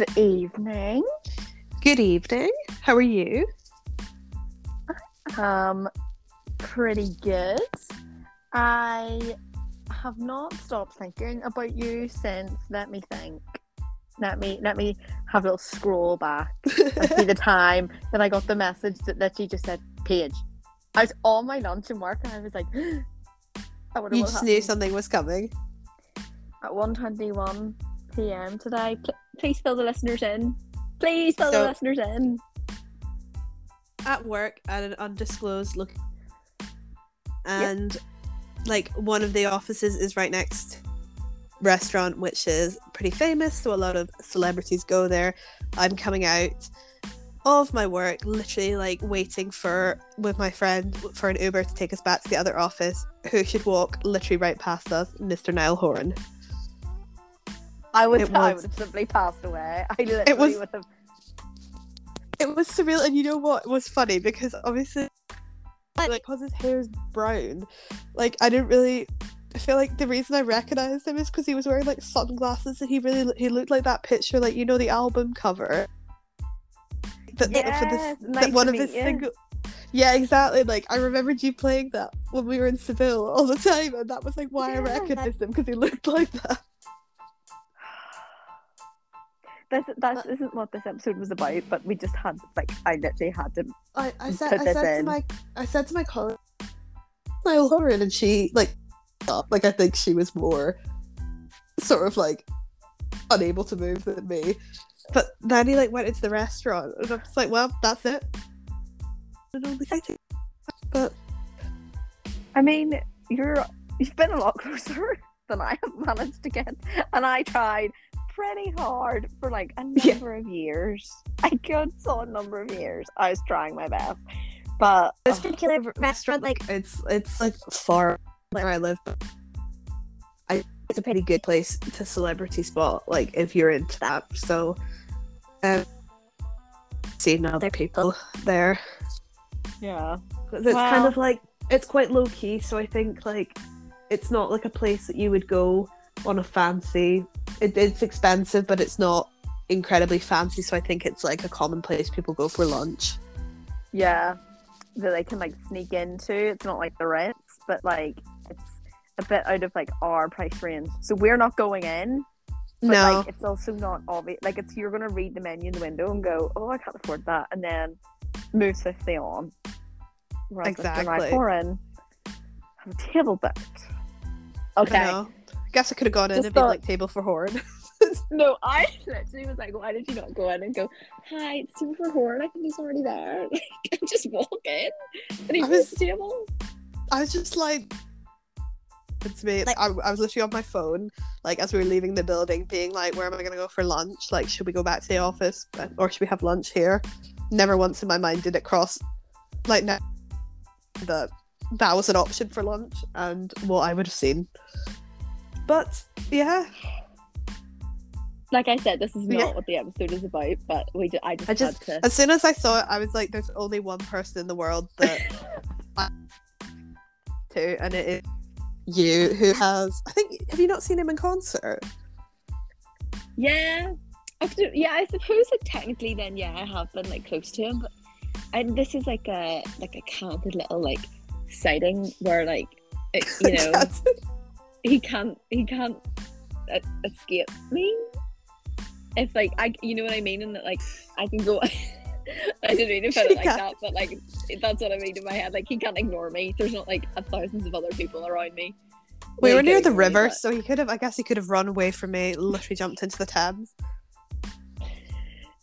Good evening. Good evening. How are you? Um, pretty good. I have not stopped thinking about you since. Let me think. Let me let me have a little scroll back and see the time that I got the message that, that she just said, "Paige." I was on my lunch and work, and I was like, "I wonder You what just knew something was coming. at 1.21 p.m. today. Pl- please fill the listeners in. Please fill So- the listeners in. At work at an undisclosed look and like one of the offices is right next restaurant which is pretty famous so a lot of celebrities go there i'm coming out of my work literally like waiting for with my friend for an uber to take us back to the other office who should walk literally right past us mr niall horan I would, It I was- would have simply passed away. I literally was- would have. it was surreal and you know what was funny because obviously like because his hair is brown like i didn't really i feel like the reason i recognized him is because he was wearing like sunglasses and he really he looked like that picture like you know the album cover that, that- for this nice that one of his you. single yeah exactly like i remembered you playing that when we were in seville all the time and that was like why i Yeah, that- recognized him because he looked like that This, this isn't what this episode was about, but we just had, like, I literally had to. I, I said I said to my I said to my colleague Niall Horan and she like stopped. like I think she was more sort of like unable to move than me. But then he like went into the restaurant and I'm just like, well, that's it. And only sighting. But I mean, you're you've been a lot closer than I have managed to get, and I tried pretty hard for like a Yeah. number of years. A good a number of years. I was trying my best, but this ugh, particular restaurant, like it's it's like far where I live. I it's a pretty good place to celebrity spot, like if you're into that. So um seeing other people there. yeah, it's kind of like it's quite low key, so I think like it's not like a place that you would go on a fancy. It, it's expensive, but it's not incredibly fancy. So I think it's like a common place people go for lunch. yeah, that they can like sneak into. It's not like the Ritz, but like it's a bit out of like our price range. So we're not going in. But no, like it's also not obvious. Like it's you're gonna read the menu in the window and go, "Oh, I can't afford that," and then move swiftly on. Whereas. Exactly. Horan have a table booked. Okay. Know. Guess I could have gone in Just and been like table for horn. No, I literally was like, "Why did you not go in and go, hi, it's table for horn. I think he's already there." Like, and just walk in, and he I was was- the table. I was just like, it's me. Like- I, I was literally on my phone, like as we were leaving the building, being like, "Where am I going to go for lunch? Like, should we go back to the office, or should we have lunch here?" Never once in my mind did it cross, like, no, that that was an option for lunch, and what I would have seen. But yeah, Like I said, this is not Yeah. what the episode is about, but we ju- I just, I just- had to. as soon as I saw it, I was like, "There's only one person in the world that I to, and it is you, who has. I think have you not seen him in concert? Yeah. Do- yeah, I suppose like technically then yeah, I have been like close to him, but and this is like a like a candid little like sighting where like it, you know he can't he can't uh, escape me. If like I you know what I mean and that like I can go. I didn't mean to put it like that, but like that's what I mean in my head. Like he can't ignore me. There's not like a thousands of other people around me. we were near the me, river, but- so he could have. I guess he could have run away from me. Literally jumped into the Thames.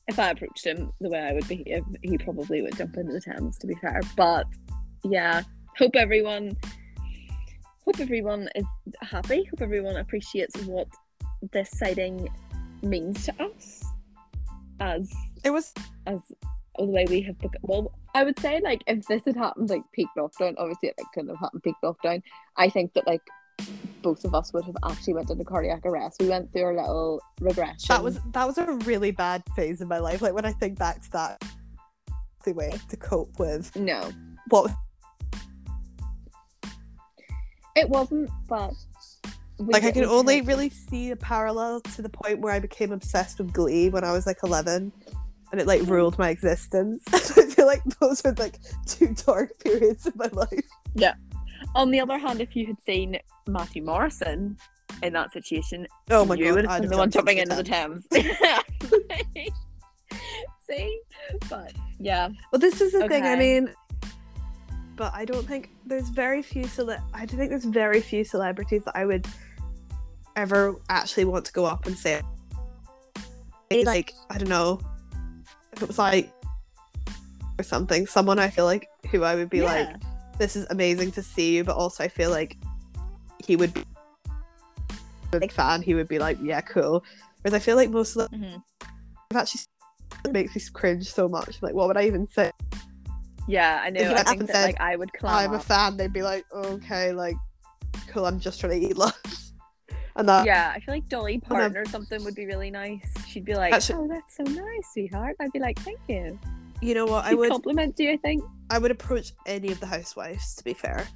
if I approached him the way I would behave, he probably would jump into the Thames. To be fair, but yeah, hope everyone, hope everyone is happy. Hope everyone appreciates what this sighting means to us, as It was as the way we have. bec- Well, I would say like if this had happened like peak lockdown, obviously it like, couldn't have happened peak lockdown. I think that like both of us would have actually went into cardiac arrest. We went through our little regression. that was that was a really bad phase in my life. Like when I think back to that, the way to cope with no. what It wasn't, but Like I can only really see a parallel to the point where I became obsessed with Glee when I was like eleven, and it like oh. ruled my existence. I feel like those were like two dark periods of my life. Yeah. On the other hand, if you had seen Matthew Morrison in that situation, Oh my you god, would have been the one jumping into the Thames. Thames. See, but yeah, Well, this is the thing. I mean, but I don't think there's very few cele- I think there's very few celebrities that I would ever actually want to go up and say. Like I don't know, if it was like or something, someone I feel like who I would be like, this is amazing to see you, but also I feel like he would be a big fan. He would be like, yeah, cool. Whereas I feel like most of them Mhm. have actually it makes me cringe so much. Like, what would I even say? Yeah, I know. If I think that said, like I would climb I'm a fan, they'd be like, okay, like, cool, I'm just trying to eat lunch. And that, Yeah, I feel like Dolly Parton or something would be really nice. She'd be like, Actually- "Oh, that's so nice, sweetheart." I'd be like, "Thank you." you know what, I She'd would, compliment you. I think. I would approach any of the housewives, to be fair.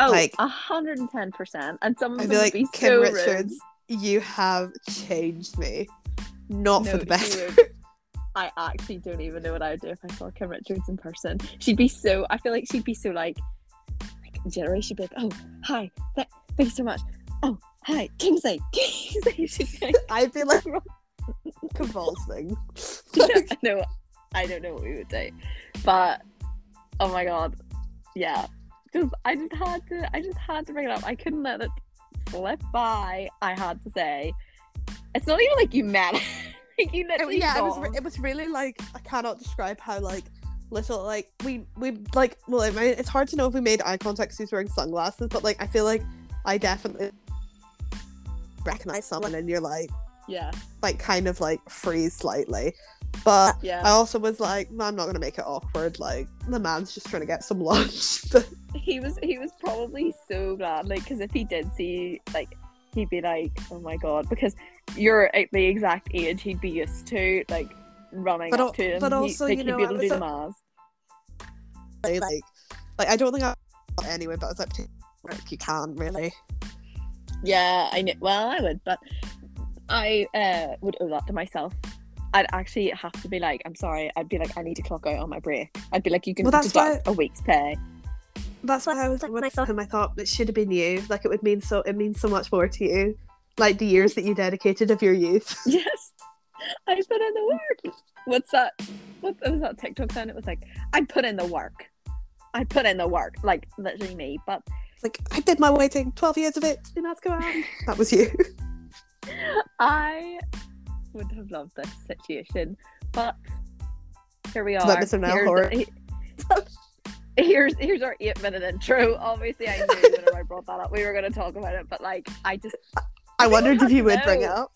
Oh, Like- a hundred and ten percent. And some of I'd them be would like, be Kim so Richards, you have changed me. Not rude. for the would. I actually don't even know what I would do if I saw Kim Richards in person. She'd be so. I feel like she'd be so like, like Jerry. She'd be like, "Oh, hi, th- thank you so much. Oh, hi, Kingsley, Kingsley." Like, I'd be like convulsing. no, I don't know what we would do, but oh my god, yeah, because I just had to, I just had to bring it up. I couldn't let it slip by. I had to say, it's not even like you met, like you It- literally yeah, it was, re- it was really like I cannot describe how like little like we we like well I mean, it's hard to know if we made eye contact 'cause he was wearing sunglasses, but like I feel like I definitely recognize someone and you're like yeah, like kind of like freeze slightly. But yeah. I also was like, I'm not gonna make it awkward. Like the man's just trying to get some lunch. He was, he was probably so glad, like, because if he did see, like, he'd be like, oh my god, because you're at the exact age he'd be used to, like, running But up to him. but He- also, like, you he'd know, be I able to do was the a- maths. I, like like I don't think I anyway, but I was like you can really. Yeah, I know. Well, I would, but I uh, would owe that to myself. I'd actually have to be like, I'm sorry. I'd be like, I need to clock out on my break. I'd be like, you can Well, that's deduct a week's pay. That's why I was like when I saw him I thought it should have been you. Like it would mean so it means so much more to you. Like the years that you dedicated of your youth. Yes, I put in the work. What's that? What was that TikTok sound? It was like, I put in the work. I put in the work, like literally me. But like I did my waiting, twelve years of it in Azkaban. that was you. I would have loved this situation. But here we are. Mr. Nell Here's- horror. he- here's here's our eight minute intro. Obviously, I knew whenever I brought that up, we were going to talk about it. But like, I just I wondered if you would bring up.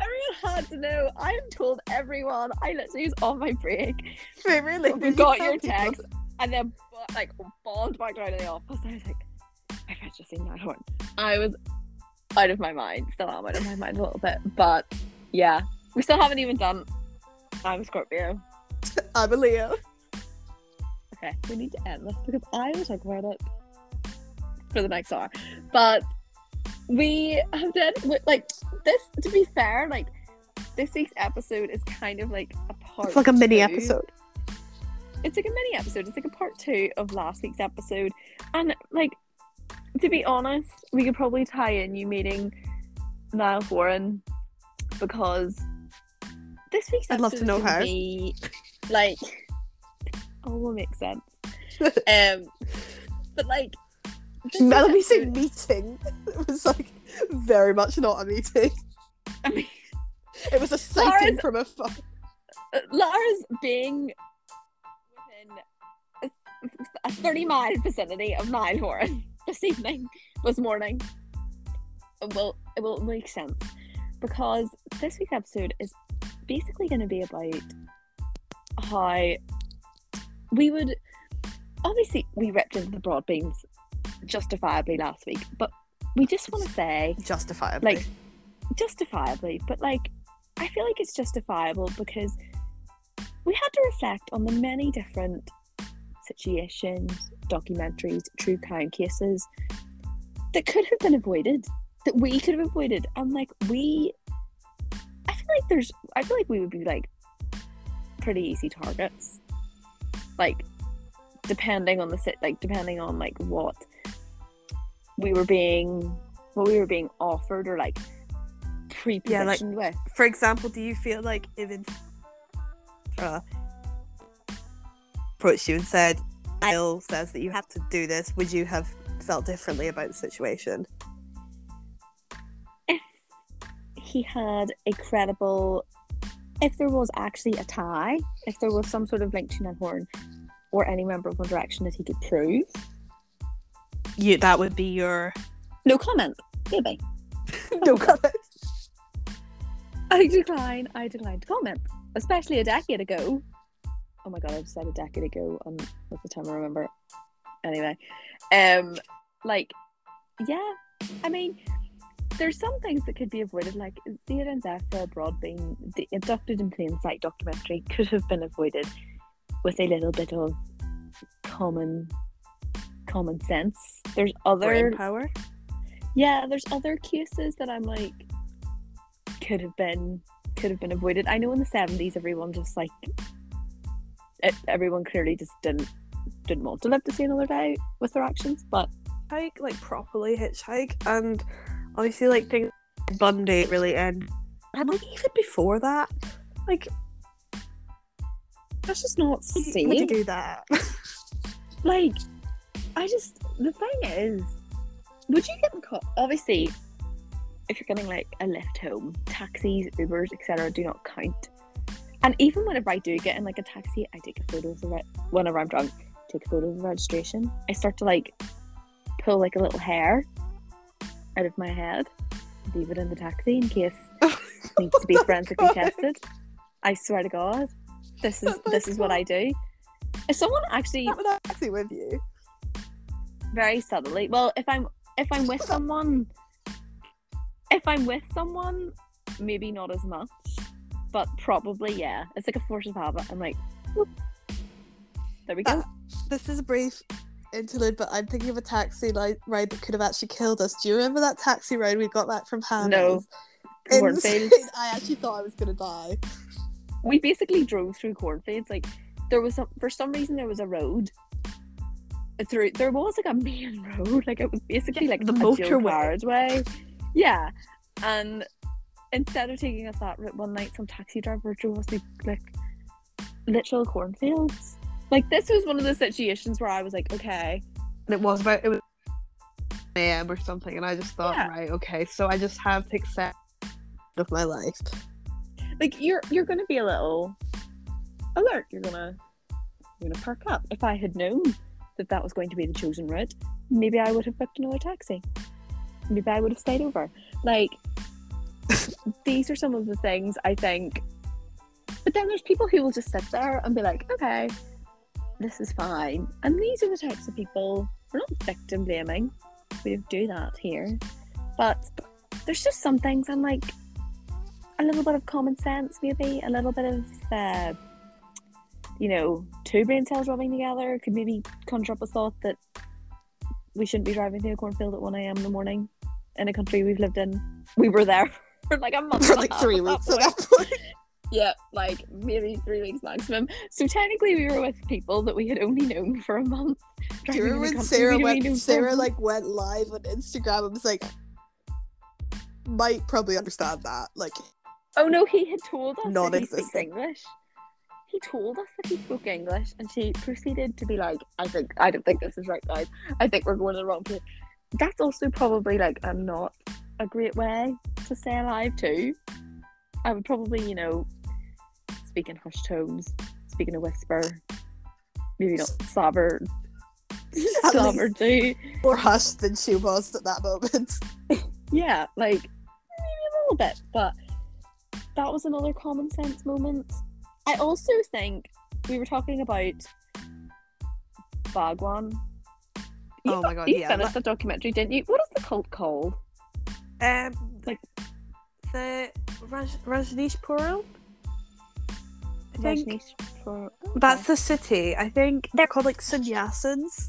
everyone had to know. I have told everyone. I literally was on my break. Wait, really? we you got tell your people? text, and then like bombed back down to the office. I was like, I've just seen that one. I was out of my mind. Still am out of my mind a little bit, but yeah, we still haven't even done. I'm a Scorpio. I'm a Leo. Okay, we need to end this because I will talk about it for the next hour. But we have done like this. To be fair, like this week's episode is kind of like a part. It's like a mini two. episode. It's like a mini episode. It's like a part two of last week's episode, and like to be honest, we could probably tie in you meeting Niall Horan because this week's I'd love to know how. Be, like, all will make sense. um, but like, Melanie said meeting. It was like very much not a meeting. I mean, It was a sighting from afar. uh, Lara's being within a, a 30 mile vicinity of Niall Horan this evening, this morning. It will, it will make sense because this week's episode is basically going to be about how we would obviously we ripped into the Brobergs justifiably last week, but we just want to say Justifiably. like justifiably but like i feel like it's justifiable because we had to reflect on the many different situations documentaries true crime cases that could have been avoided, that we could have avoided. I'm like, we. I feel like there's. I feel like we would be like pretty easy targets. Like, depending on the sit, like depending on like what we were being, what we were being offered or like pre-positioned with. For example, do you feel like if uh, approached you and said, "Bill says that you have to do this," would you have felt differently about the situation? If he had a credible if there was actually a tie, if there was some sort of link to Ned Horn or any member of One Direction that he could prove. You that would be your No comment, maybe. no comment. I decline, I decline to comment. Especially a decade ago. Oh my god, I just said a decade ago and that's the time I remember. Anyway. Um like yeah, I mean there's some things that could be avoided, like Zara and Zephyr abroad being the abducted in plain sight documentary could have been avoided with a little bit of common common sense. There's other Brain power. yeah, there's other cases that I'm like could have been could have been avoided. I know in the seventies everyone just like it, everyone clearly just didn't didn't want to live to see another day with their actions, but Hike like properly hitchhike, and obviously like things Bundy really end. And like even before that, like that's just not would you do that? like I just the thing is, would you get caught? Obviously, if you're getting like a lift home, taxis, Ubers, etc., do not count. And even whenever I do get in like a taxi, I take a photo of the re- whenever I'm drunk, take a photo of the registration. I start to like pull like a little hair out of my head, leave it in the taxi in case it needs to be forensically God. tested. I swear to God, this is this is what I do. If someone actually Not with actually with you. Very subtly. Well, if I'm if I'm with someone, if I'm with someone, maybe not as much, but probably yeah. It's like a force of habit. I'm like, whoop. there we go. Uh, This is a brief interlude, but I'm thinking of a taxi li- ride that could have actually killed us. Do you remember that taxi ride we got back from Hannah's? No. Cornfields. I actually thought I was gonna die. We basically drove through cornfields. Like there was some for some reason there was a road. Through there was like a main road, like it was basically like The motorway. carriageway. Yeah, and instead of taking us that route one night, some taxi driver drove us through like literal cornfields. Like this was one of the situations where I was like, okay, And it was about it was a.m. or something, and I just thought, Yeah. right, okay, so I just have to accept of my life. like you're you're gonna be a little alert. You're gonna you're gonna perk up. If I had known that that was going to be the chosen route, maybe I would have booked another taxi. Maybe I would have stayed over. Like these are some of the things I think. But then there's people who will just sit there and be like, okay, this is fine. And these are the types of people. We're not victim blaming. We don't do that here. But there's just some things I'm like, a little bit of common sense, maybe a little bit of, uh, you know, two brain cells rubbing together could maybe conjure up a thought that we shouldn't be driving through a cornfield at 1 a.m. in the morning in a country we've lived in. We were there for like a month. For like three weeks at that point. Yeah, like maybe three weeks maximum. So technically, we were with people that we had only known for a month. Do you remember when Sarah went known for a Sarah like went live on Instagram and was like might probably understand that. Like Oh no, he had told us that he Non-existent. speaks English. He told us that he spoke English, and she proceeded to be like, "I think I don't think this is right, guys. I think we're going to the wrong place." That's also probably like a not a great way to stay alive too. I would probably, you know, speak in hushed tones, speak in a whisper, maybe not slobber, slobber too. more hushed than she was at that moment. Yeah, like maybe a little bit, but that was another common sense moment. I also think we were talking about Bhagwan. You, Oh my God, You yeah, finished the documentary, didn't you? What is the cult called? Um Like- the Raj- Rajneeshpuram? I think Rajneesh for that's the city. I think they're called like sannyasins.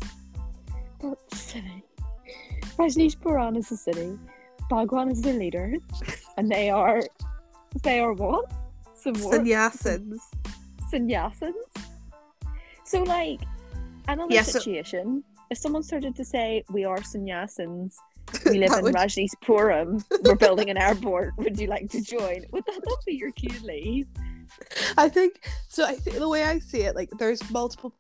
That's silly. Rajneeshpuram is the city. Bhagwan is the leader, and they are they are what? Some more Sannyasins. sannyasins. So like another so- situation. If someone started to say we are sannyasins, we live in would- Rajneeshpuram, we're building an airport. Would you like to join? Would that not be your cue leave? I think so. I think the way I see it, like there's multiple.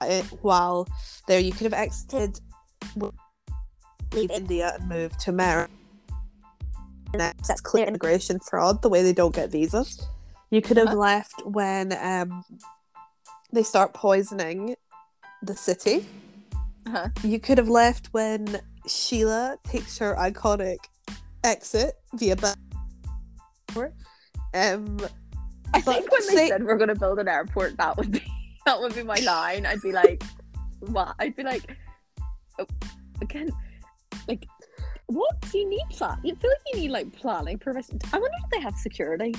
Uh, while there, you could have exited, leave India and move to America. Next, that's clear immigration fraud. The way they don't get visas. You could have Uh-huh. left when um, they start poisoning the city. Uh-huh. You could have left when Sheila takes her iconic exit via back. Um, I think when they said we're going to build an airport, that would be that would be my line. I'd be like, what? I'd be like, oh, again, like, what do you need plan? You feel like you need like planning permission. I wonder if they have security.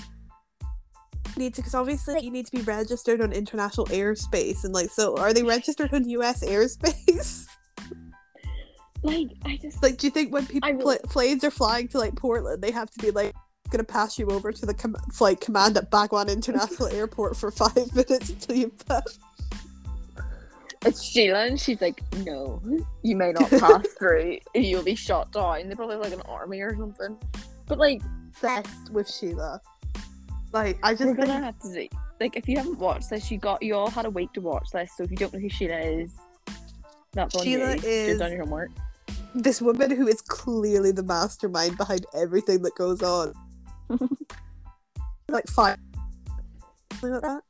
need to because obviously you need to be registered on international airspace and like so are they registered on US airspace? Like, I just like do you think when people I really- pla- planes are flying to like Portland they have to be like gonna pass you over to the com- flight command at Bhagwan International Airport for five minutes until you pass? It's Sheila, and she's like, no, you may not pass through. You'll be shot down. They probably have like an army or something. But like, Obsessed with Sheila. Like I just we're gonna have to see. Like, if you haven't watched this, you got you all had a week to watch this. So if you don't know who Sheila is, that's on Sheila you. Is- done your homework. this woman who is clearly the mastermind behind everything that goes on. like five something like that.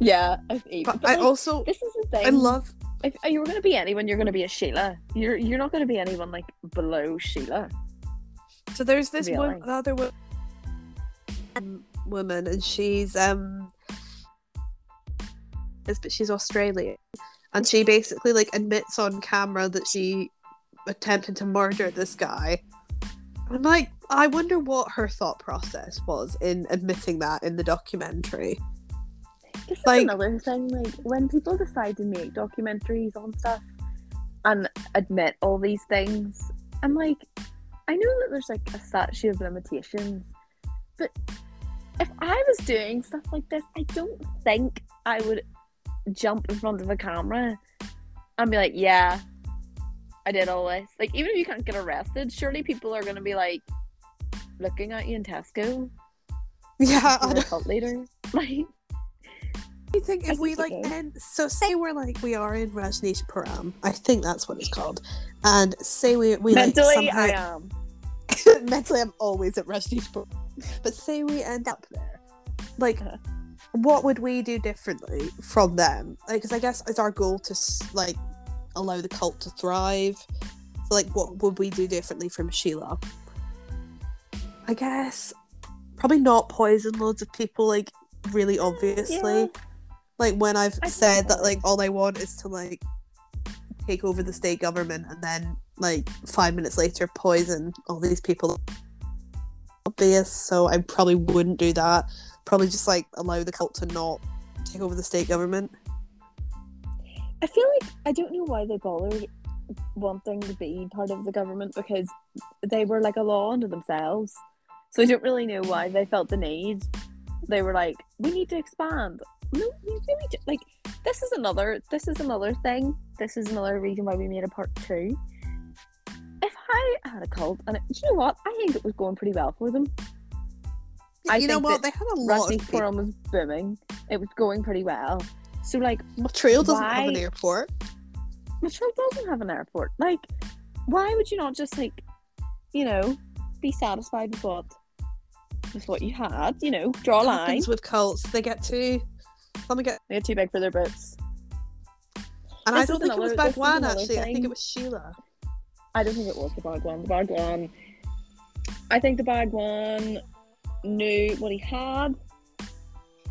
Yeah, I think. But, But, I like, also this is the thing. I love If you were gonna be anyone, you're gonna be a Sheila. You're you're not gonna be anyone like below Sheila. So there's this Really? one, other wo- um, woman, and she's um, is but she's Australian, and she basically like admits on camera that she attempted to murder this guy. I'm like, I wonder what her thought process was in admitting that in the documentary. This is Like- another thing. Like when people decide to make documentaries on stuff and admit all these things, I'm like, I know that there's like a statute of limitations, but if I was doing stuff like this, I don't think I would jump in front of a camera and be like, yeah. I did all this. Like, even if you can't get arrested, surely people are going to be like looking at you in Tesco. Yeah, You're a cult leader. Like, you think I if we like so. end, so say we're like we are in Rajneeshpuram, I think that's what it's called, and say we we mentally, like somehow I am. mentally I'm always at Rajneeshpuram. But say we end up there, like, Uh-huh. what would we do differently from them? Like, because I guess it's our goal to like allow the cult to thrive. So, like, what would we do differently from Sheila? I guess probably not poison loads of people like really obviously. Yeah. Like when I've I said that like all I want is to like take over the state government and then like five minutes later poison all these people obvious so I probably wouldn't do that probably just like allow the cult to not take over the state government I feel like I don't know why they bothered wanting to be part of the government because they were like a law unto themselves. So I don't really know why they felt the need. They were like, we need to expand. No, you really do. Like, this is another. This is another thing. This is another reason why we made a part two. If I had a cult, and it, you know what? I think it was going pretty well for them. I you know what they had a lot people. Puram was booming. It was going pretty well. So like, Montreal doesn't have an airport Montreal doesn't have an airport. Like, why would you not just like, you know, be satisfied with what with what you had? You know, draw a line. with cults they get too some get They're too big for their boots. and I This don't is think it was another- this is Bhagwan actually I think it was Sheila I don't think it was the Bhagwan. The Bhagwan. I think the Bhagwan knew what he had.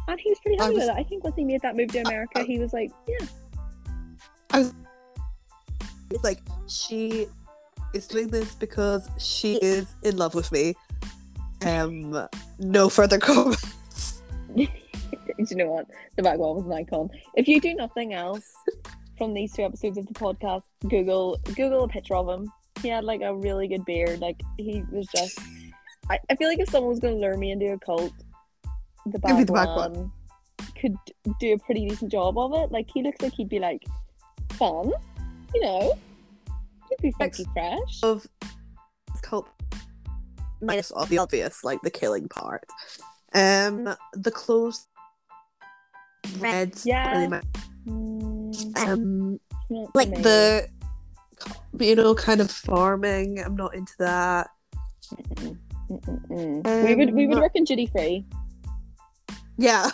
And he was pretty happy was- with it. I think once he made that move to America, I- he was like, yeah. it's like she is doing this because she is in love with me um no further comments do you know what? The Bhagwan was an icon. If you do nothing else, from these two episodes of the podcast, Google Google a picture of him. He had like a really good beard. Like he was just. I, I feel like if someone was going to lure me into a cult, the back the Bhagwan could do a pretty decent job of it. Like he looks like he'd be like fun, you know. He'd be funky fresh. Of cult minus all the obvious, like the killing part. Um, the clothes, red, Yeah. really Mm, um, it's not for like me. the, you know, kind of farming. I'm not into that. Mm. we would we would Um, work in duty free Yeah,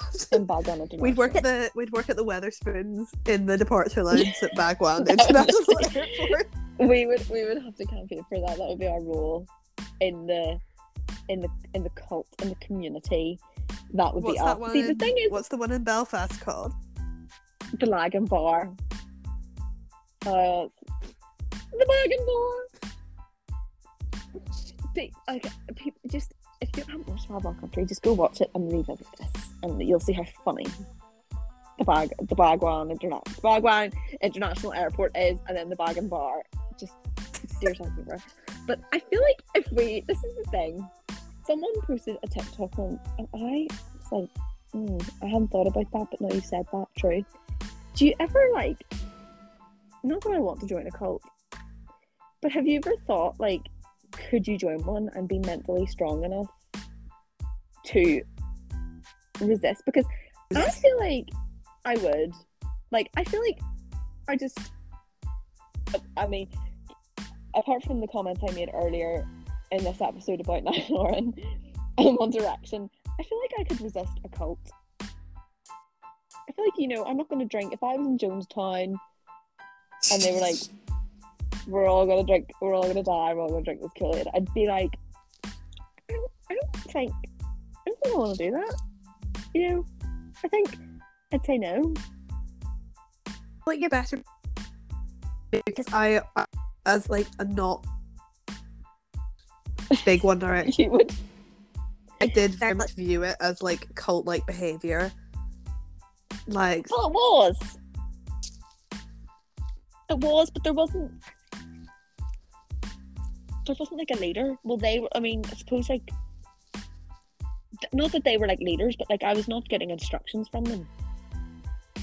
we'd work at the we'd work at the Wetherspoons in the departure lounge at Bhagwan International Airport. we would we would have to campaign for that. That would be our role in the in the in the cult in the community. That would What's be that us. one? See, the in- thing is, what's the one in Belfast called? the Lagan Bar. Uh, the Lagan Bar. Like, people just if you haven't watched Wild Country, just go watch it and revisit this, and you'll see how funny the bag the Bhagwan Interna- Bhagwan International Airport is, and then the Bagan Bar. Just a favor. But I feel like if we, this is the thing. Someone posted a TikTok on, and I was like, mm, I hadn't thought about that, but now you said that, true. Do you ever like? Not that I want to join a cult, but have you ever thought like, could you join one and be mentally strong enough to resist? Because I feel like I would. Like, I feel like I just. I mean, apart from the comments I made earlier in this episode about Niall Horan and One Direction, I feel like I could resist a cult. I feel like, you know, I'm not going to drink. If I was in Jonestown and they were like, we're all going to drink, we're all going to die, we're all going to drink this Kool Aid, I'd be like, I don't, I don't think, I don't think I want to do that. You know, I think I'd say no. like you're better because I- as like a not big One Direction, You would. I did very much view it as like cult like behavior. Like Well, it was. It was, but there wasn't. There wasn't like a leader. Well, they. were- I mean, I suppose like. Not that they were like leaders, but like I was not getting instructions from them.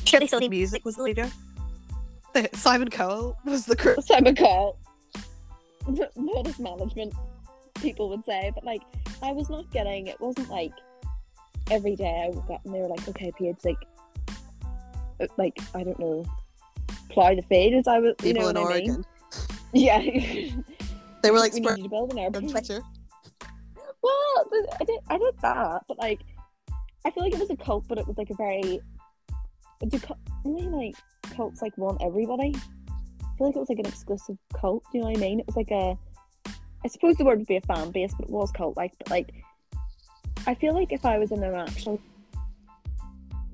surely still music was the leader. Simon Cowell was the crew. Simon Cowell. Modest management, people would say, but like I was not getting. It wasn't like every day I woke up and they were like, "Okay, Paige, like, uh, like I don't know, plow the fields." I was, you People know in what I mean? Oregon. Yeah. They were like we need you to build an airport. Twitter. Well, I did, I did that, but like, I feel like it was a cult, but it was like a very. Do only like cults like want everybody? I feel like it was like an exclusive cult. Do you know what I mean? It was like a. I suppose the word would be a fan base, but it was cult like. But like, I feel like if I was in an actual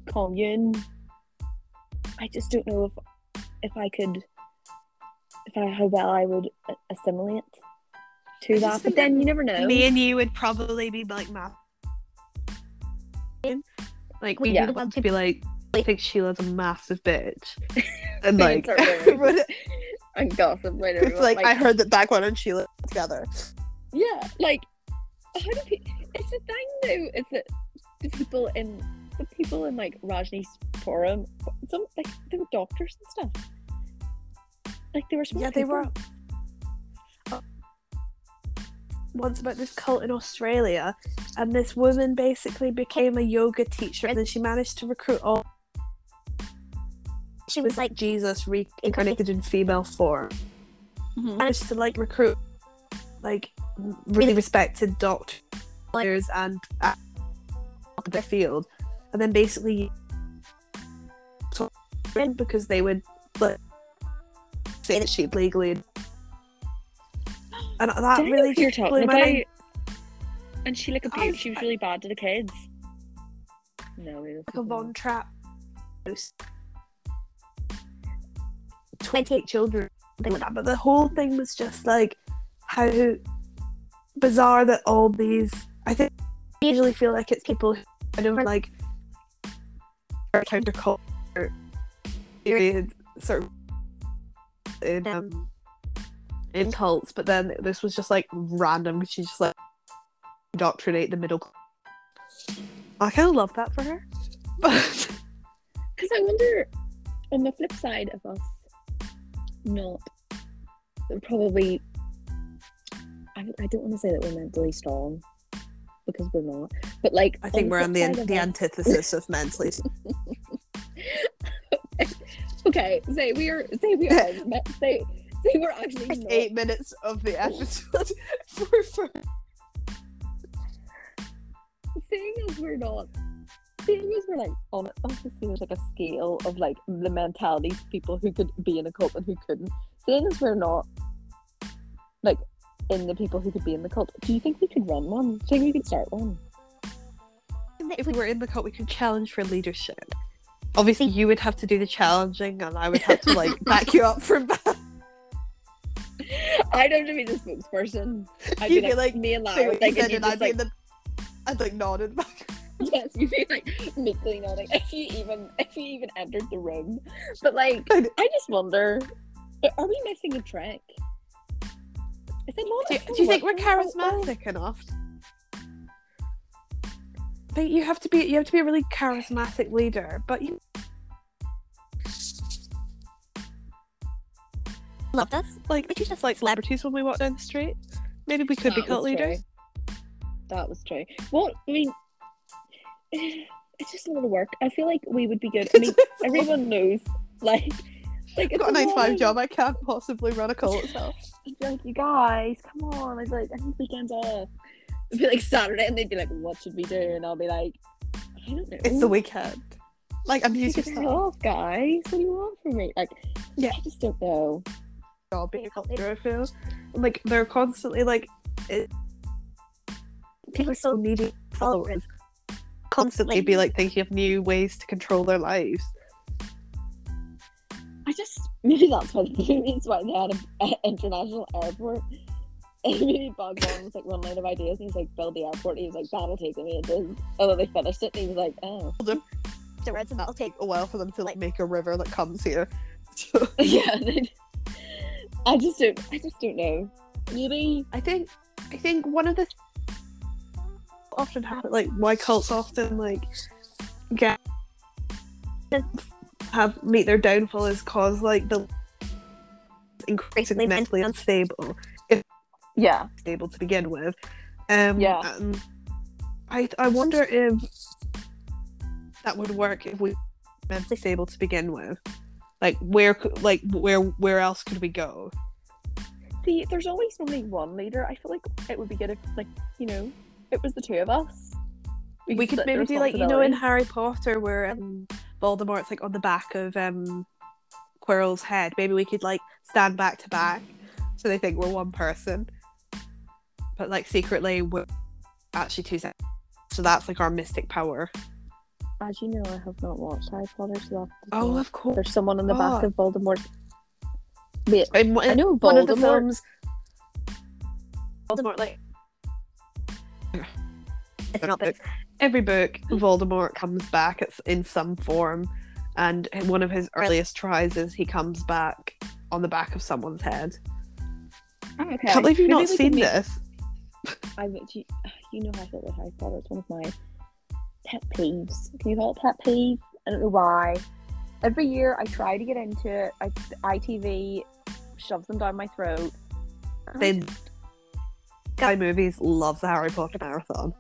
commune, I just don't know if if I could, if I how well I would assimilate to I that. But then you never know. Me and you would probably be like math. Like we'd Yeah. be the ones to be like, I think Sheila's a massive bitch, and like, Start rumors. but and gossip right it's everyone. like, I heard that Bhagwan and Sheila together. yeah, like how do people? It's the thing though. Is that the people in the people in like Rajni's forum, some like they were doctors and stuff. Like they were smart Yeah, they people. were. Uh, Once about this cult in Australia, and this woman basically became a yoga teacher, and then she managed to recruit all. She was like Jesus reincarnated in female form. Mhm. Managed to like recruit like really respected doctors and uh, their field, and then basically because they would like say that she'd legally and that really you're talking blew my about? mind. And she like was- She was really bad to the kids. No, it was like a Von Trapp. 28 children, something like that. But the whole thing was just like how bizarre that all these. I think I usually feel like it's people who kind of like are counterculture period sort of in um in cults, but then this was just like random. She just like indoctrinate the middle. I kind of love that for her, but Because I wonder, on the flip side of us, not probably. I, I don't want to say that we're mentally strong because we're not, but like I think on we're on the the antithesis of mentally. okay, say we are, say we are, say say we're actually not. Eight minutes of the episode for, for Seeing as we're not, seeing were like on, obviously there's like a scale of like the mentalities of people who could be in a cult and who couldn't. Seeing as we're not like in the people who could be in the cult, do you think we could run one? Do you think we could start one? if we were in the cult, we could challenge for leadership. Obviously, you would have to do the challenging, and I would have to like back you up for that. I'd have to be the spokesperson. I'd You'd be like, like, me and Lara, like, and said, you and just I'd be like, in the. I'd like nodded back. yes, you'd be like meekly nodding if you even if you even entered the room. But like, I. I just wonder, are we missing a trick? Is it not? Do, do you think we're working so well? charismatic enough? I think you have to be. You have to be a really charismatic leader, but you. Loved us. Like, we just like celebrities when we walk down the street. Maybe we could be cult leaders. true. That was true. What I mean, it's just a lot of work. I feel like we would be good. I mean, everyone knows, like, like I've got a nine to five job. I can't possibly run a cult itself. I'd be like, you guys, come on. I was like, I need weekends off. It'd be like Saturday, and they'd be like, what should we do? And I'll be like, I don't know. It's the weekend. Like, I'm yourself. off, guys. What do you want from me? Like, Yeah. I just don't know. job being a cult leader. I feel like they're constantly like it, people are so needy followers. Constantly be like thinking of new ways to control their lives. I just maybe that's what maybe it's why they had an international airport. And maybe Bhagwan was like one out of ideas, and he's like, "Build the airport." He was like, "That'll take them ages." Then they finished it, and he was like, "Oh, The reds and That'll take take a while for them to like make a river that comes here. Yeah." I just don't. I just don't know. Maybe I think I think one of the often happen like why cults often like get have meet their downfall is cause like the increasingly mentally unstable yeah. stable to begin with. Um, Yeah. and I I wonder if that would work if we were mentally stable to begin with. Like where could like where where else could we go? See, there's always only one leader. I feel like it would be good if, like, you know, it was the two of us. We could maybe do like you know in. Harry Potter where um, Voldemort's like on the back of um Quirrell's head. Maybe we could like stand back to back so they think we're one person. But like secretly we're actually two separate. So that's like our mystic power. As you know, I have not watched Harry Potter, so Oh, of course. there's someone in the back Oh. of Voldemort. Wait, In, one- I know one of the films, Voldemort like It's not books. every book, Voldemort comes back it's in some form, and one of his earliest tries is he comes back on the back of someone's head. Oh, okay. Can't believe you've Maybe not seen make- this. I you, you know how I feel with Harry Potter. It's one of my pet peeves. Can you call it pet peeve? I don't know why. Every year I try to get into it. I, ITV shoves them down my throat. They guy movies loves the Harry Potter marathon.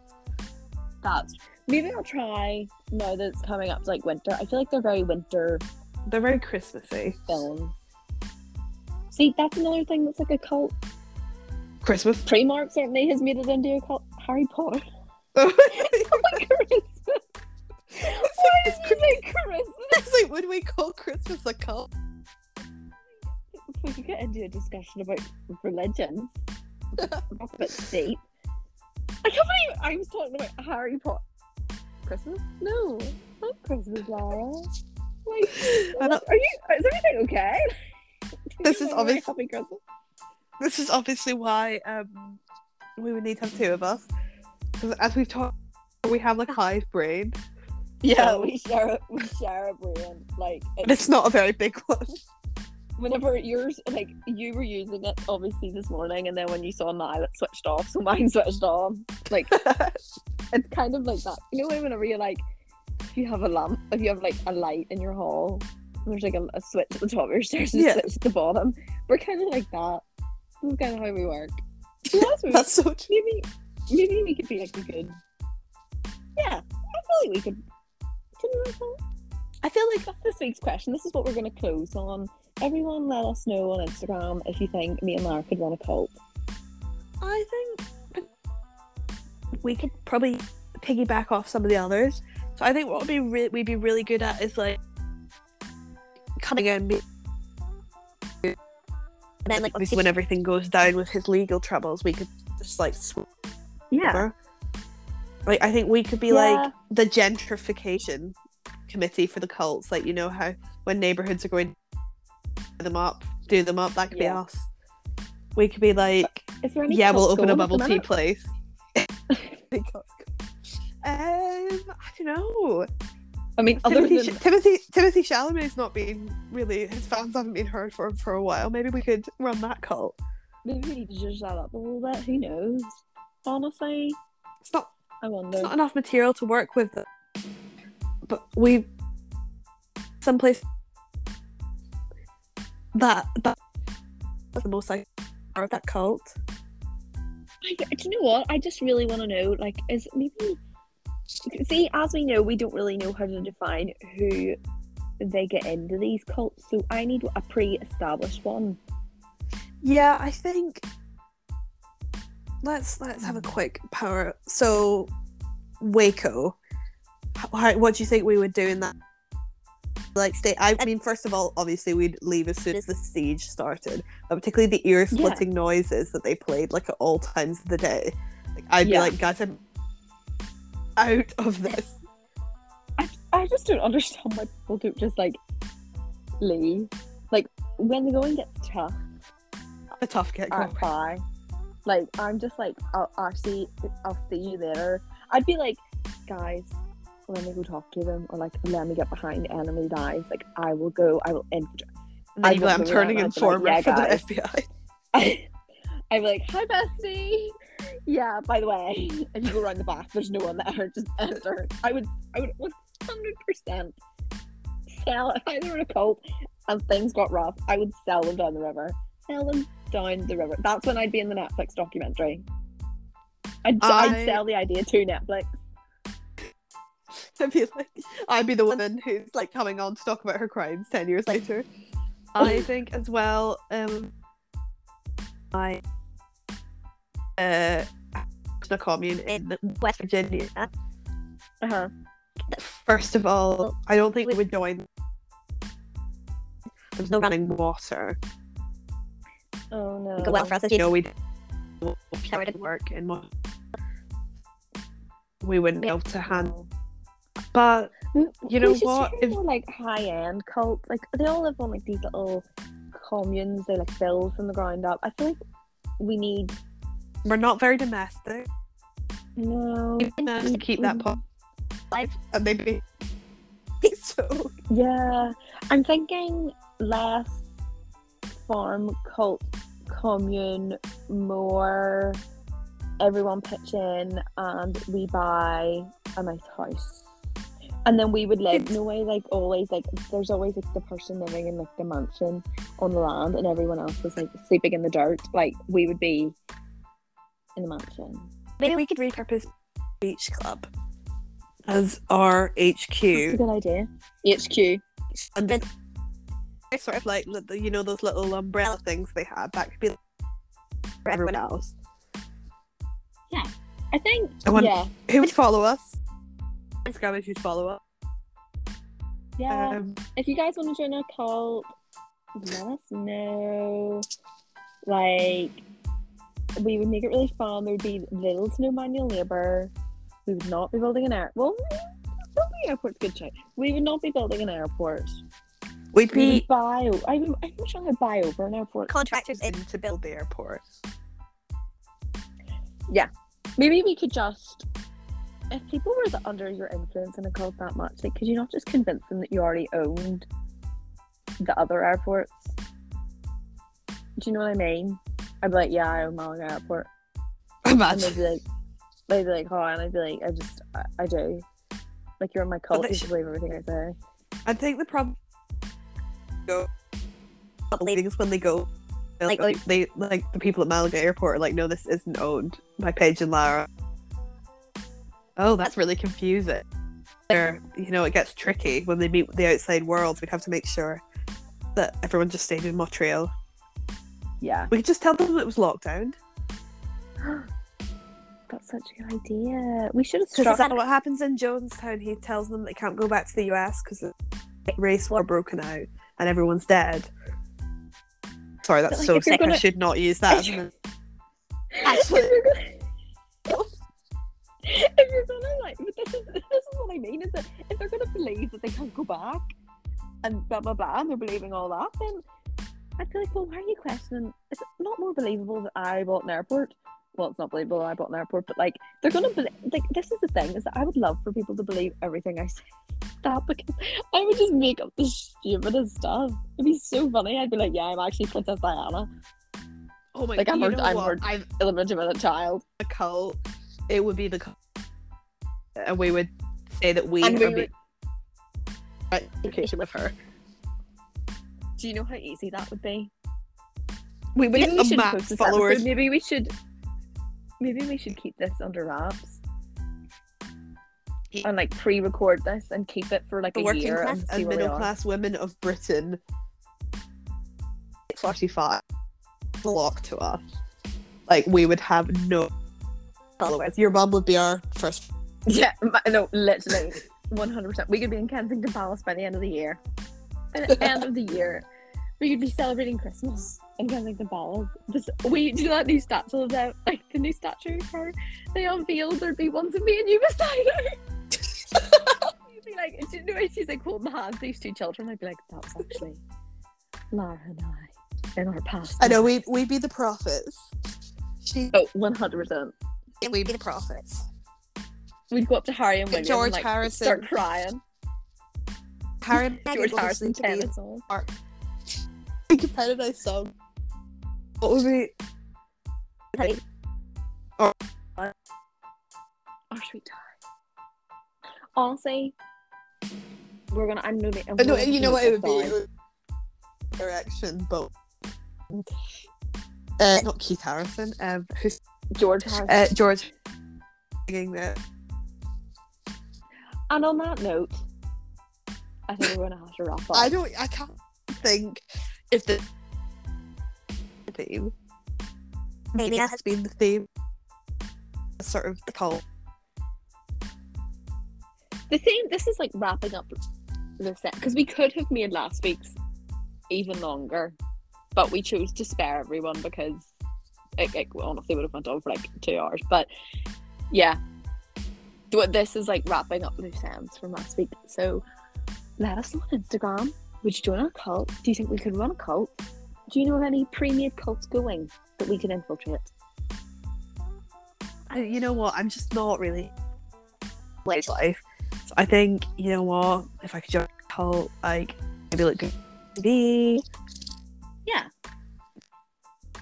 That's maybe I'll try now that it's coming up to like winter. I feel like they're very winter They're very Christmassy. films. See, that's another thing that's like a cult. Christmas. Primark certainly has made it into a cult. Harry Potter. Christmas. Why did you say Christmas? it's like when we call Christmas a cult. we could get into a discussion about religions. That's deep. I can't believe I was talking about Harry Potter. Christmas? No, not Christmas, Laura. Like, are you? Is everything okay? This is wanna Happy Christmas. This is obviously why um we would need to have two of us. Because as we've talked, we have like hive brain. Yeah, So- we share a, we share a brain. Like But it's not a very big one. whenever yours like you were using it obviously this morning and then when you saw mine it switched off so mine switched on like it's kind of like that you know whenever you're like if you have a lamp if you have like a light in your hall there's like a, a switch at the top of your stairs and a Yeah. switch at the bottom we're kind of like that that's kind of how we work so that's, That's so true. maybe maybe we could be like a good yeah I feel like we could can we like that? I feel like that's this week's question. This is what we're going to close on. Everyone, let us know on Instagram if you think me and Lara could run a cult. I think we could probably piggyback off some of the others. So I think what would be re- we'd be really good at is like coming in. Be- And then like obviously, when everything goes down with his legal troubles, we could just like swap over. Like I think we could be Yeah. like the gentrification committee for the cults. Like you know how when neighborhoods are going do them up, do them up. That could Yeah. be us. We could be like Is there any yeah, we'll open a going at the bubble tea minute? place. um, I don't know. I mean, other Timothy, than Timothy Timothy Chalamet's not been really his fans haven't been heard from for a while. Maybe we could run that cult. maybe we need to zhuzh that up a little bit. Who knows? Honestly, It's not I wonder. it's not enough material to work with, but we someplace that that that's the most like part of that cult. I, do you know what? I just really want to know. Like, is maybe see as we know, we don't really know how to define who they get into these cults. So I need a pre-established one. Yeah, I think let's let's have a quick power. So Waco, how, how- what do you think we would do in that? Like, stay. I mean, first of all, obviously we'd leave as soon as the siege started, but particularly the ear-splitting noises that they played, like at all times of the day. Like, I'd Yeah. be like, guys, I'm out of this. I, I just don't understand why people don't just like leave. Like when the going gets tough, A tough get going. cry. Like I'm just like I'll, I'll I'll see you later. I'd be like, guys, let me go talk to them, or like let me get behind enemy lines. Like I will go. I will infiltrate. And then I'd you'd be like, walk I'm turning and like, "Yeah, for guys." the FBI. I, I'd like, hi bestie. Yeah. By the way, and you go around the back. There's no one there. Just enter. I would. I would. One hundred percent sell if I were in a cult and things got rough. I would sell them down the river. Sell them down the river. That's when I'd be in the Netflix documentary. I'd, I- I'd sell the idea to Netflix. I'd be like, I'd be the woman who's like coming on to talk about her crimes ten years later. I think as well, um, I uh, a commune in West Virginia. Uh huh. First of all, I don't think we would join. There's no running water. Oh no. Go well for us You know, we would work and what we wouldn't be able to handle. But mm, You know what? If- more like high end cults, like they all live on like these little communes. They like build from the ground up. I feel like we need we're not very domestic. no. To keep that pot alive, and uh, maybe so. Yeah, I'm thinking less farm cult commune, more everyone pitch in and we buy a nice house. And then we would live no way like always like there's always like the person living in like the mansion on the land and everyone else is like sleeping in the dirt. Like we would be in the mansion. Maybe we could repurpose Beach Club as our That's a HQ. good idea. HQ. And then I sort of like you know those little umbrella things they had. That could be for everyone else. Yeah, I think I want- yeah. Who would follow us? Instagram if you'd follow us. Yeah. Um, if you guys want to join our cult, let us know. Like, we would make it really fun. There would be little to no manual labor. We would not be building an air. Well, building an airport's a good shout. We would not be building an airport. we'd We be would buy. I would. I'm not trying to buy over an airport. contractors in to build the airport. Yeah, maybe we could just if people were under your influence in a cult that much, like, could you not just convince them that you already owned the other airports? Do you know what I mean? I'd be like, yeah, I own Malaga Airport, and they'd Imagine. be like, they'd be like, oh, and I'd be like, I just, I, I do. Like, you're in my cult. You should- should believe everything I say. I think the problem go meetings when they go Like- like they like the people at Malaga Airport are like, no, this isn't owned by Paige and Lara. Oh, that's really confusing. There, you know, it gets tricky when they meet the outside world. We'd have to make sure that everyone just stayed in Montreal. Yeah, We could just tell them it was locked down. that's such a good idea. We should have struck. that's what happens in Jonestown. He tells them they can't go back to the US because the race war broken out and everyone's dead. Sorry, that's like, so sick. I gonna- should not use that. Actually, if you're gonna like, but this is this is what I mean is that if they're gonna believe that they can't go back and blah blah blah, and they're believing all that, then I'd be like, well, why are you questioning? It's not more believable that I bought an airport. Well, it's not believable that I bought an airport, but like they're gonna believe. Like this is the thing is that I would love for people to believe everything I say. That because I would just make up the stupidest stuff. It'd be so funny. I'd be like, yeah, I'm actually Princess Diana, Oh my god. Like, I'm you her- know I'm her- I'm illegitimate child. a cult. It would be the. And we would say that we And we are would- being right education with her. Do you know how easy that would be? We would Maybe we should mass followers. episode. Maybe we should. Maybe we should keep this under wraps Yeah. and like pre-record this and keep it for like The a working year class and and middle class women of Britain. Forty-five. Block to us. Like we would have no followers. Your mum would be our first. Yeah, ma- no, literally, one hundred percent. We could be in Kensington Palace by the end of the year. At the end of the year, we could be celebrating Christmas in Kensington Palace. This, we do that new statue of them, like the new statue of her. They unveiled there'd be ones of me and you beside her. You'd be like, do you know, she's like holding hands, these two children. I'd be like, that's actually Lara and I in our past. I know we we be the prophets. She Oh, 100%. We be the prophets. We'd go up to Harry and Get William George and, like, Harrison. start crying. Karen George Harrison, to be tennis on. a competitive song. What would be? Our sweet time. Honestly, we're gonna. I'm gonna. I'm No, gonna you know what it would be. sorry. It would- Direction, but uh, not Keith Harrison. Um, who's George Harrison. uh, George that? and on that note, I think we're gonna have to wrap up. I don't. I can't think if the theme Maybe that has been the theme. Sort of the cult. The theme. This is like wrapping up the set because we could have made last week's even longer, but we chose to spare everyone because it, it honestly would have went on for like two hours. But yeah, Th- this is like wrapping up loose ends from last week. So let us know on Instagram. Would you join our cult? Do you think we could run a cult? Do you know of any pre-made cults going that we could infiltrate? You know what? I'm just not really like life. So I think you know what? If I could join a cult, like maybe like TV.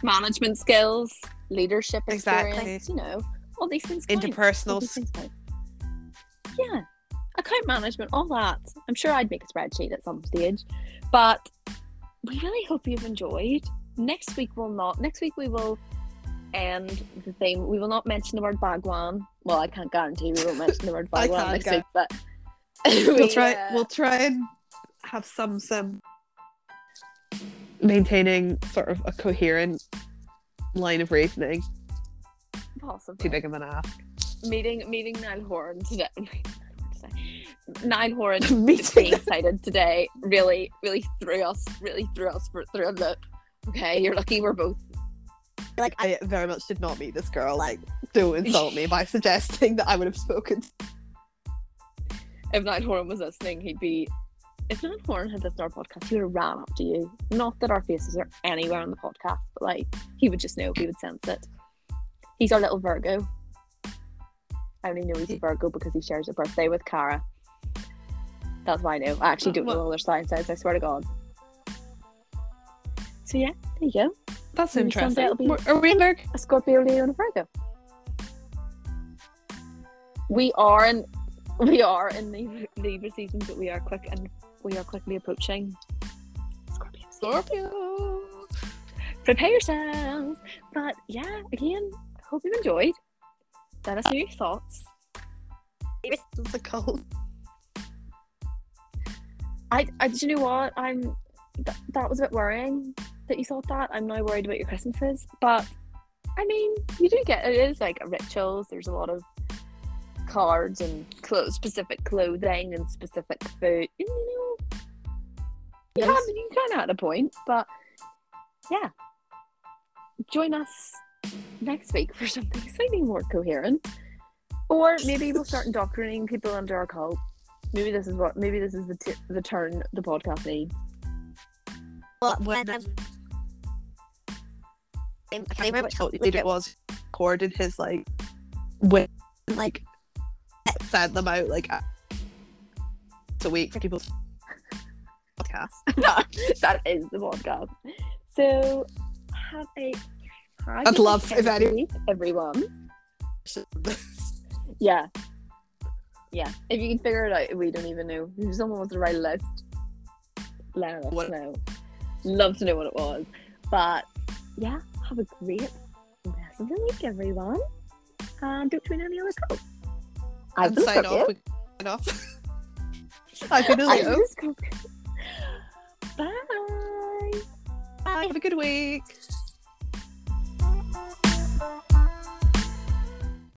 Management skills, leadership Exactly. experience, you know, all these things. interpersonal these things count. Yeah. Account management, all that. I'm sure I'd make a spreadsheet at some stage. But we really hope you've enjoyed. Next week we'll not. Next week we will end the theme. We will not mention the word Bhagwan. Well, I can't guarantee we won't mention the word Bhagwan next gu- week, but we'll we, try uh, we'll try and have some some maintaining sort of a coherent line of reasoning possibly. too big of an ask meeting meeting Niall Horan today. Niall Horan Meeting- being excited today really really threw us really threw us for through a loop. Okay, you're lucky we're both. like I, i very much did not meet this girl like don't insult me by suggesting that i would have spoken to If Niall Horan was listening, he'd be. If Niall Horan had listened to our podcast, he would have ran up to you. Not that our faces are anywhere on the podcast, but like he would just know. He would sense it. He's our little Virgo. I only know he's a Virgo because he shares a birthday with Cara. That's why I know. I actually uh, don't know all their sign signs. I swear to God. So yeah, there you go. That's interesting. be- We're- we in Virgo? A Scorpio, Leo, and a Virgo. We are in, we are in the Libra seasons, but we are quick and we are quickly approaching Scorpio. Scorpio. prepare yourselves. But yeah, again, hope you've enjoyed. Let us know your thoughts. It's a cold. I, I, do you know what? I'm. Th- that was a bit worrying that you thought that. I'm now worried about your Christmases, but I mean, you do get it is like rituals. There's a lot of cards and clothes, specific clothing and specific food. You know, you, Yes. have, you kind of had a point, but yeah. Join us next week for something slightly more coherent, or maybe we'll start indoctrinating people under our cult. Maybe this is what. Maybe this is the t- the turn the podcast needs. Well, when um, I can't remember which How company late it was recorded his like when like send them out like a a week for people's podcast. that, that is the podcast. So have a I'd love if any- everyone. Yeah. Yeah. If you can figure it out, we don't even know. If someone wants to write a list, let us What- know. Love to know what it was. But yeah, have a great rest of the week, everyone. And don't join any other cult. I've been sign off. Sign off. I've been Leo. Bye. Bye. Have a good week.